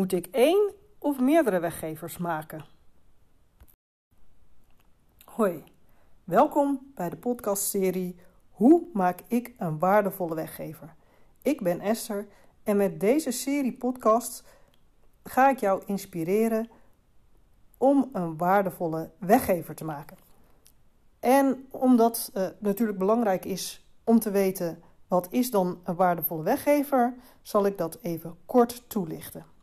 Moet ik één of meerdere weggevers maken? Hoi, welkom bij de podcastserie Hoe maak ik een waardevolle weggever? Ik ben Esther en met deze serie podcasts ga ik jou inspireren om een waardevolle weggever te maken. En omdat het uh, natuurlijk belangrijk is om te weten wat is dan een waardevolle weggever, zal ik dat even kort toelichten.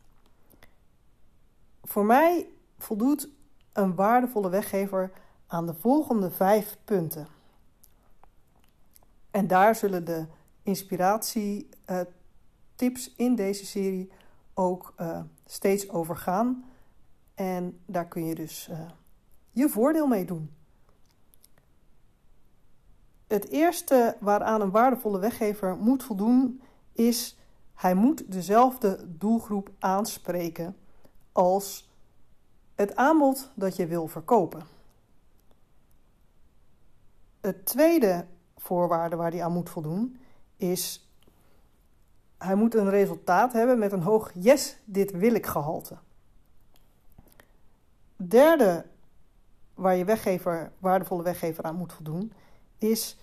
Voor mij voldoet een waardevolle weggever aan de volgende vijf punten. En daar zullen de inspiratietips uh, in deze serie ook uh, steeds over gaan. En daar kun je dus uh, je voordeel mee doen. Het eerste waaraan een waardevolle weggever moet voldoen is hij moet dezelfde doelgroep aanspreken als het aanbod dat je wil verkopen. Het tweede voorwaarde waar hij aan moet voldoen is hij moet een resultaat hebben met een hoog yes, dit wil ik gehalte. Derde waar je weggever, waardevolle weggever aan moet voldoen, is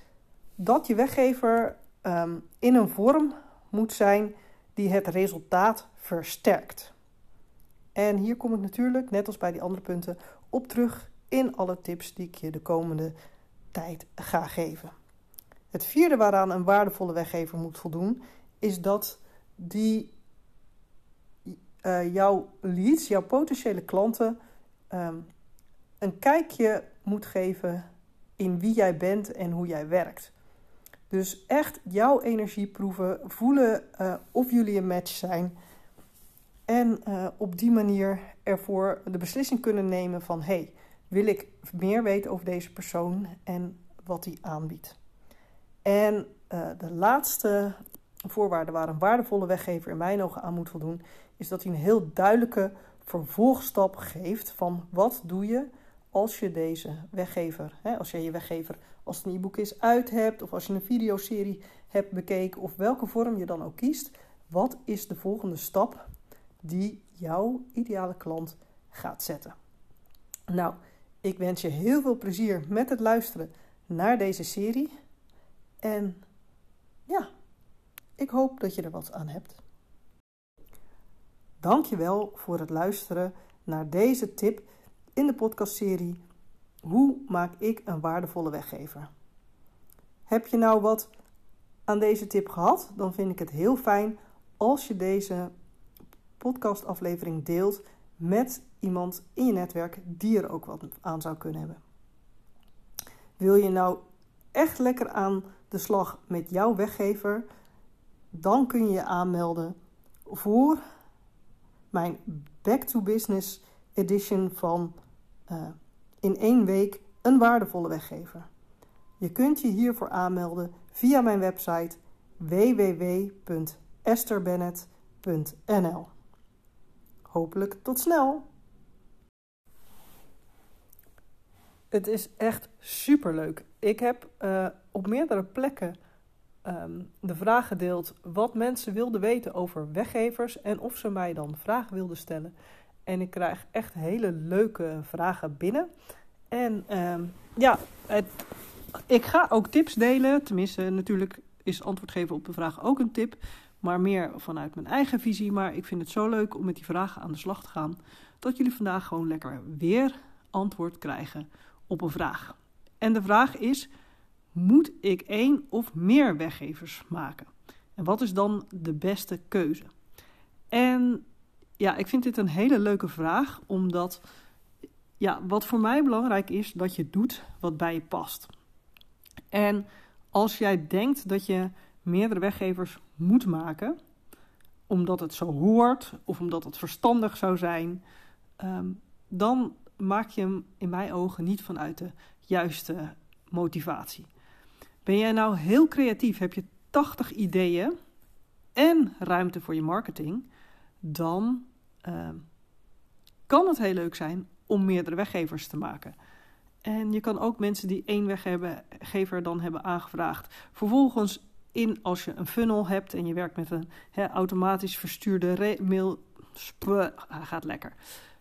dat je weggever um, in een vorm moet zijn die het resultaat versterkt. En hier kom ik natuurlijk, net als bij die andere punten, op terug in alle tips die ik je de komende tijd ga geven. Het vierde waaraan een waardevolle weggever moet voldoen, is dat die uh, jouw leads, jouw potentiële klanten, um, een kijkje moet geven in wie jij bent en hoe jij werkt. Dus echt jouw energie proeven, voelen uh, of jullie een match zijn. En uh, op die manier ervoor de beslissing kunnen nemen van hey, wil ik meer weten over deze persoon en wat hij aanbiedt. En uh, de laatste voorwaarde waar een waardevolle weggever in mijn ogen aan moet voldoen, is dat hij een heel duidelijke vervolgstap geeft van wat doe je als je deze weggever, hè, als je je weggever als het een e-book is uit hebt, of als je een videoserie hebt bekeken, of welke vorm je dan ook kiest, wat is de volgende stap die jouw ideale klant gaat zetten? Nou, ik wens je heel veel plezier met het luisteren naar deze serie. En ja, ik hoop dat je er wat aan hebt. Dankjewel voor het luisteren naar deze tip in de podcastserie Hoe maak ik een waardevolle weggever? Heb je nou wat aan deze tip gehad? Dan vind ik het heel fijn als je deze podcastaflevering deelt met iemand in je netwerk die er ook wat aan zou kunnen hebben. Wil je nou echt lekker aan de slag met jouw weggever? Dan kun je je aanmelden voor mijn Back to Business edition van uh, in één week een waardevolle weggever. Je kunt je hiervoor aanmelden via mijn website www.esterbennett.nl. Hopelijk tot snel! Het is echt superleuk. Ik heb uh, op meerdere plekken um, de vraag gedeeld wat mensen wilden weten over weggevers en of ze mij dan vragen wilden stellen. En ik krijg echt hele leuke vragen binnen. En um, ja, ik ga ook tips delen. Tenminste, natuurlijk is antwoord geven op de vraag ook een tip. Maar meer vanuit mijn eigen visie. Maar ik vind het zo leuk om met die vragen aan de slag te gaan. Dat jullie vandaag gewoon lekker weer antwoord krijgen op een vraag. En de vraag is: moet ik één of meer weggevers maken? En wat is dan de beste keuze? En ja, ik vind dit een hele leuke vraag, omdat ja, wat voor mij belangrijk is, dat je doet wat bij je past. En als jij denkt dat je meerdere weggevers moet maken, omdat het zo hoort of omdat het verstandig zou zijn, um, dan maak je hem in mijn ogen niet vanuit de juiste motivatie. Ben jij nou heel creatief, heb je 80 ideeën en ruimte voor je marketing, dan uh, kan het heel leuk zijn om meerdere weggevers te maken. En je kan ook mensen die één weggever dan hebben aangevraagd, vervolgens in als je een funnel hebt en je werkt met een automatisch verstuurde mail, hij gaat lekker.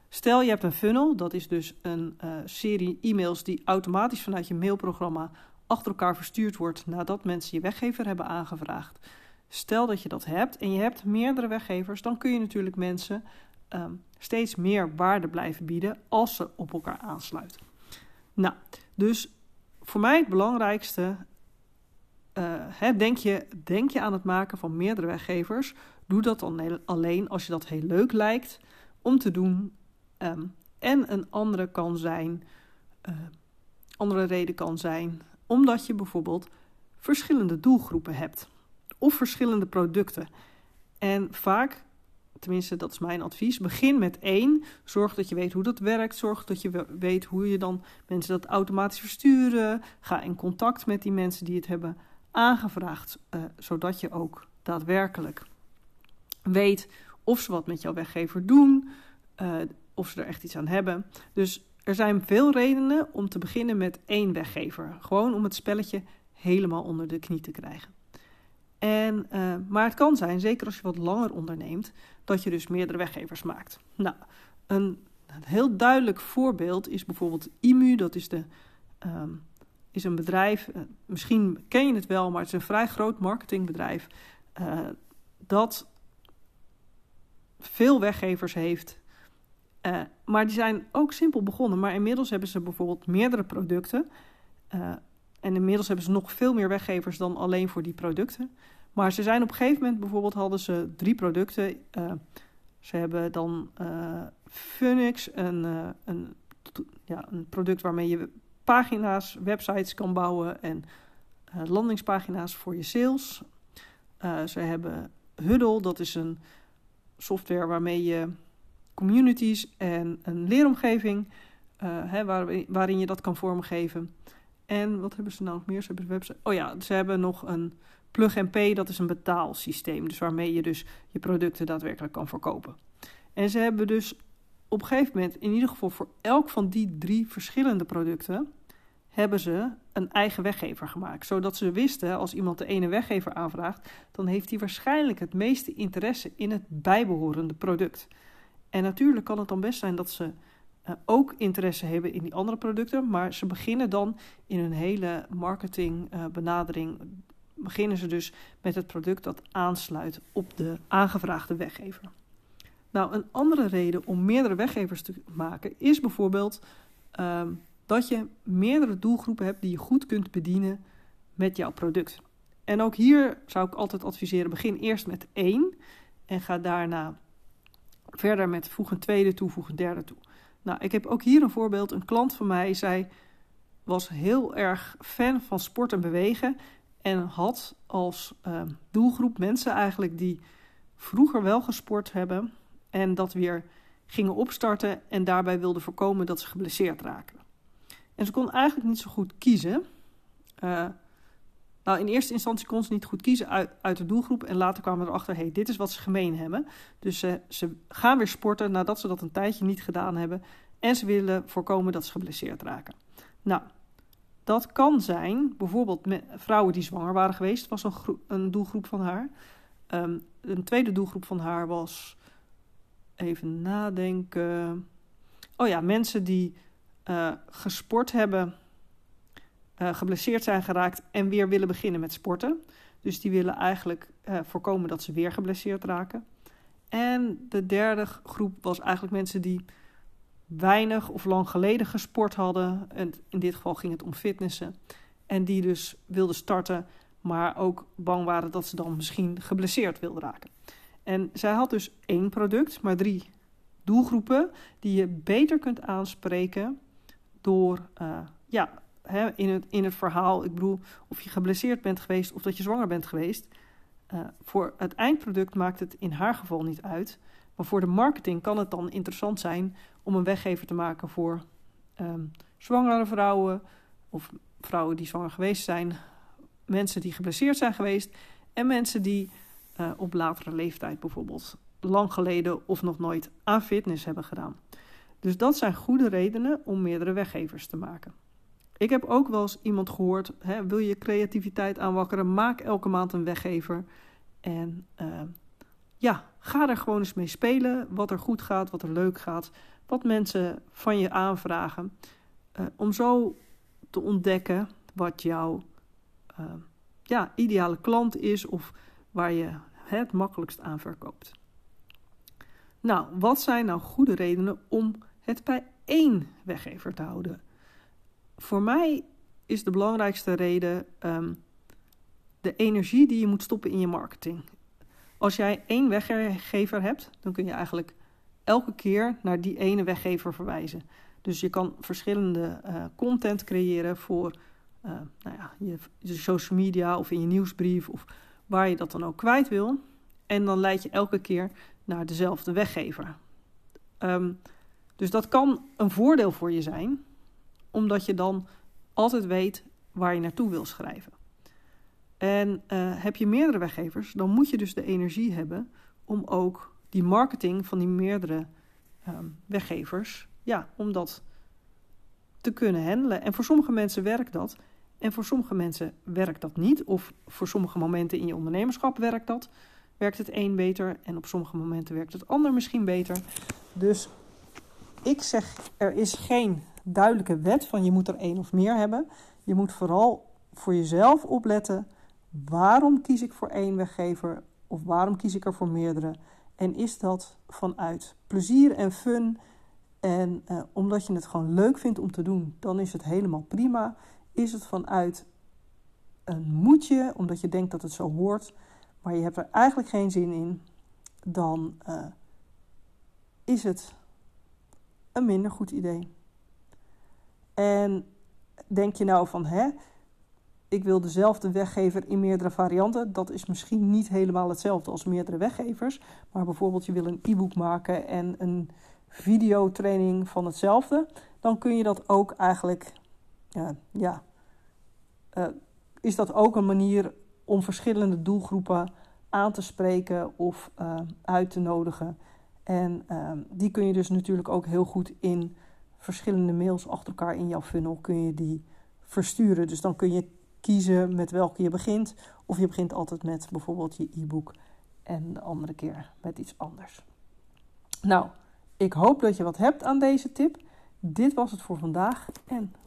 Stel je hebt een funnel, dat is dus een uh, serie e-mails die automatisch vanuit je mailprogramma achter elkaar verstuurd wordt nadat mensen je weggever hebben aangevraagd. Stel dat je dat hebt en je hebt meerdere weggevers, dan kun je natuurlijk mensen um, steeds meer waarde blijven bieden als ze op elkaar aansluiten. Nou, dus voor mij het belangrijkste, uh, denk, je, denk je aan het maken van meerdere weggevers. Doe dat dan alleen als je dat heel leuk lijkt om te doen. Um, en een andere kan zijn, uh, andere reden kan zijn, omdat je bijvoorbeeld verschillende doelgroepen hebt of verschillende producten. En vaak, tenminste dat is mijn advies, begin met één. Zorg dat je weet hoe dat werkt. Zorg dat je weet hoe je dan mensen dat automatisch versturen. Ga in contact met die mensen die het hebben aangevraagd, uh, zodat je ook daadwerkelijk weet of ze wat met jouw weggever doen, uh, of ze er echt iets aan hebben. Dus er zijn veel redenen om te beginnen met één weggever. Gewoon om het spelletje helemaal onder de knie te krijgen. En, uh, maar het kan zijn, zeker als je wat langer onderneemt, dat je dus meerdere weggevers maakt. Nou, een, heel duidelijk voorbeeld is bijvoorbeeld IMU. Dat is, de, um, is een bedrijf, uh, misschien ken je het wel, maar het is een vrij groot marketingbedrijf. Uh, dat veel weggevers heeft. maar die zijn ook simpel begonnen. Maar inmiddels hebben ze bijvoorbeeld meerdere producten. En inmiddels hebben ze nog veel meer weggevers dan alleen voor die producten. Maar ze zijn op een gegeven moment, bijvoorbeeld hadden ze drie producten. Ze hebben dan Phoenix, een, een, ja, een product waarmee je pagina's, websites kan bouwen en landingspagina's voor je sales. ze hebben Huddle, dat is een software waarmee je communities en een leeromgeving, hè, waar, waarin je dat kan vormgeven. En wat hebben ze nou nog meer? Ze hebben website. Oh ja, ze hebben nog een plug-and-pay, dat is een betaalsysteem. Dus waarmee je dus je producten daadwerkelijk kan verkopen. En ze hebben dus op een gegeven moment, in ieder geval voor elk van die drie verschillende producten, hebben ze een eigen weggever gemaakt. Zodat ze wisten, als iemand de ene weggever aanvraagt, dan heeft hij waarschijnlijk het meeste interesse in het bijbehorende product. En natuurlijk kan het dan best zijn dat ze uh, ook interesse hebben in die andere producten. Maar ze beginnen dan in hun hele marketingbenadering. Uh, beginnen ze dus met het product dat aansluit op de aangevraagde weggever. Nou, een andere reden om meerdere weggevers te maken is bijvoorbeeld uh, dat je meerdere doelgroepen hebt die je goed kunt bedienen met jouw product. En ook hier zou ik altijd adviseren: begin eerst met één en ga daarna verder met voeg een tweede toe, voeg een derde toe. Nou, ik heb ook hier een voorbeeld. Een klant van mij, zij was heel erg fan van sport en bewegen. En had als uh, doelgroep mensen eigenlijk die vroeger wel gesport hebben. En dat weer gingen opstarten en daarbij wilden voorkomen dat ze geblesseerd raken. En ze kon eigenlijk niet zo goed kiezen. Uh, nou, in eerste instantie kon ze niet goed kiezen uit, uit de doelgroep. En later kwamen we erachter, hey, dit is wat ze gemeen hebben. Dus ze, ze gaan weer sporten nadat ze dat een tijdje niet gedaan hebben. En ze willen voorkomen dat ze geblesseerd raken. Nou, dat kan zijn, bijvoorbeeld met vrouwen die zwanger waren geweest, was een, een doelgroep van haar. Um, een tweede doelgroep van haar was, even nadenken. Oh ja, mensen die uh, gesport hebben uh, geblesseerd zijn geraakt en weer willen beginnen met sporten. Dus die willen eigenlijk uh, voorkomen dat ze weer geblesseerd raken. En de derde groep was eigenlijk mensen die weinig of lang geleden gesport hadden. En in dit geval ging het om fitnessen. En die dus wilden starten, maar ook bang waren dat ze dan misschien geblesseerd wilden raken. En zij had dus één product, maar drie doelgroepen die je beter kunt aanspreken door uh, ja, hè, in, het, in het verhaal, ik bedoel, of je geblesseerd bent geweest of dat je zwanger bent geweest. Uh, voor het eindproduct maakt het in haar geval niet uit. Maar voor de marketing kan het dan interessant zijn om een weggever te maken voor um, zwangere vrouwen of vrouwen die zwanger geweest zijn, mensen die geblesseerd zijn geweest en mensen die uh, op latere leeftijd bijvoorbeeld lang geleden of nog nooit aan fitness hebben gedaan. Dus dat zijn goede redenen om meerdere weggevers te maken. Ik heb ook wel eens iemand gehoord: hè, wil je creativiteit aanwakkeren? Maak elke maand een weggever. En uh, ja, ga er gewoon eens mee spelen. Wat er goed gaat, wat er leuk gaat. Wat mensen van je aanvragen. Uh, om zo te ontdekken wat jouw ja, ideale klant is of waar je het makkelijkst aan verkoopt. Nou, wat zijn nou goede redenen om het bij één weggever te houden? Voor mij is de belangrijkste reden um, de energie die je moet stoppen in je marketing. Als jij één weggever hebt, dan kun je eigenlijk elke keer naar die ene weggever verwijzen. Dus je kan verschillende uh, content creëren voor uh, nou ja, je, je, social media of in je nieuwsbrief of waar je dat dan ook kwijt wil. En dan leid je elke keer naar dezelfde weggever. Um, dus dat kan een voordeel voor je zijn, omdat je dan altijd weet waar je naartoe wil schrijven. En uh, heb je meerdere weggevers, dan moet je dus de energie hebben om ook die marketing van die meerdere um, weggevers, ja, om dat te kunnen handelen. En voor sommige mensen werkt dat. En voor sommige mensen werkt dat niet. Of voor sommige momenten in je ondernemerschap werkt dat. Werkt het een beter en op sommige momenten werkt het ander misschien beter. Dus ik zeg, er is geen duidelijke wet van je moet er één of meer hebben. Je moet vooral voor jezelf opletten. Waarom kies ik voor één weggever of waarom kies ik er voor meerdere? En is dat vanuit plezier en fun en uh, omdat je het gewoon leuk vindt om te doen, dan is het helemaal prima. Is het vanuit een moedje, omdat je denkt dat het zo hoort, maar je hebt er eigenlijk geen zin in, dan uh, is het een minder goed idee. En denk je nou van, hè, ik wil dezelfde weggever in meerdere varianten. Dat is misschien niet helemaal hetzelfde als meerdere weggevers. Maar bijvoorbeeld je wil een e-book maken en een videotraining van hetzelfde. Dan kun je dat ook eigenlijk, ja, uh, is dat ook een manier om verschillende doelgroepen aan te spreken of uh, uit te nodigen. En uh, die kun je dus natuurlijk ook heel goed in verschillende mails achter elkaar in jouw funnel kun je die versturen. Dus dan kun je kiezen met welke je begint. Of je begint altijd met bijvoorbeeld je e-book en de andere keer met iets anders. Nou, ik hoop dat je wat hebt aan deze tip. Dit was het voor vandaag en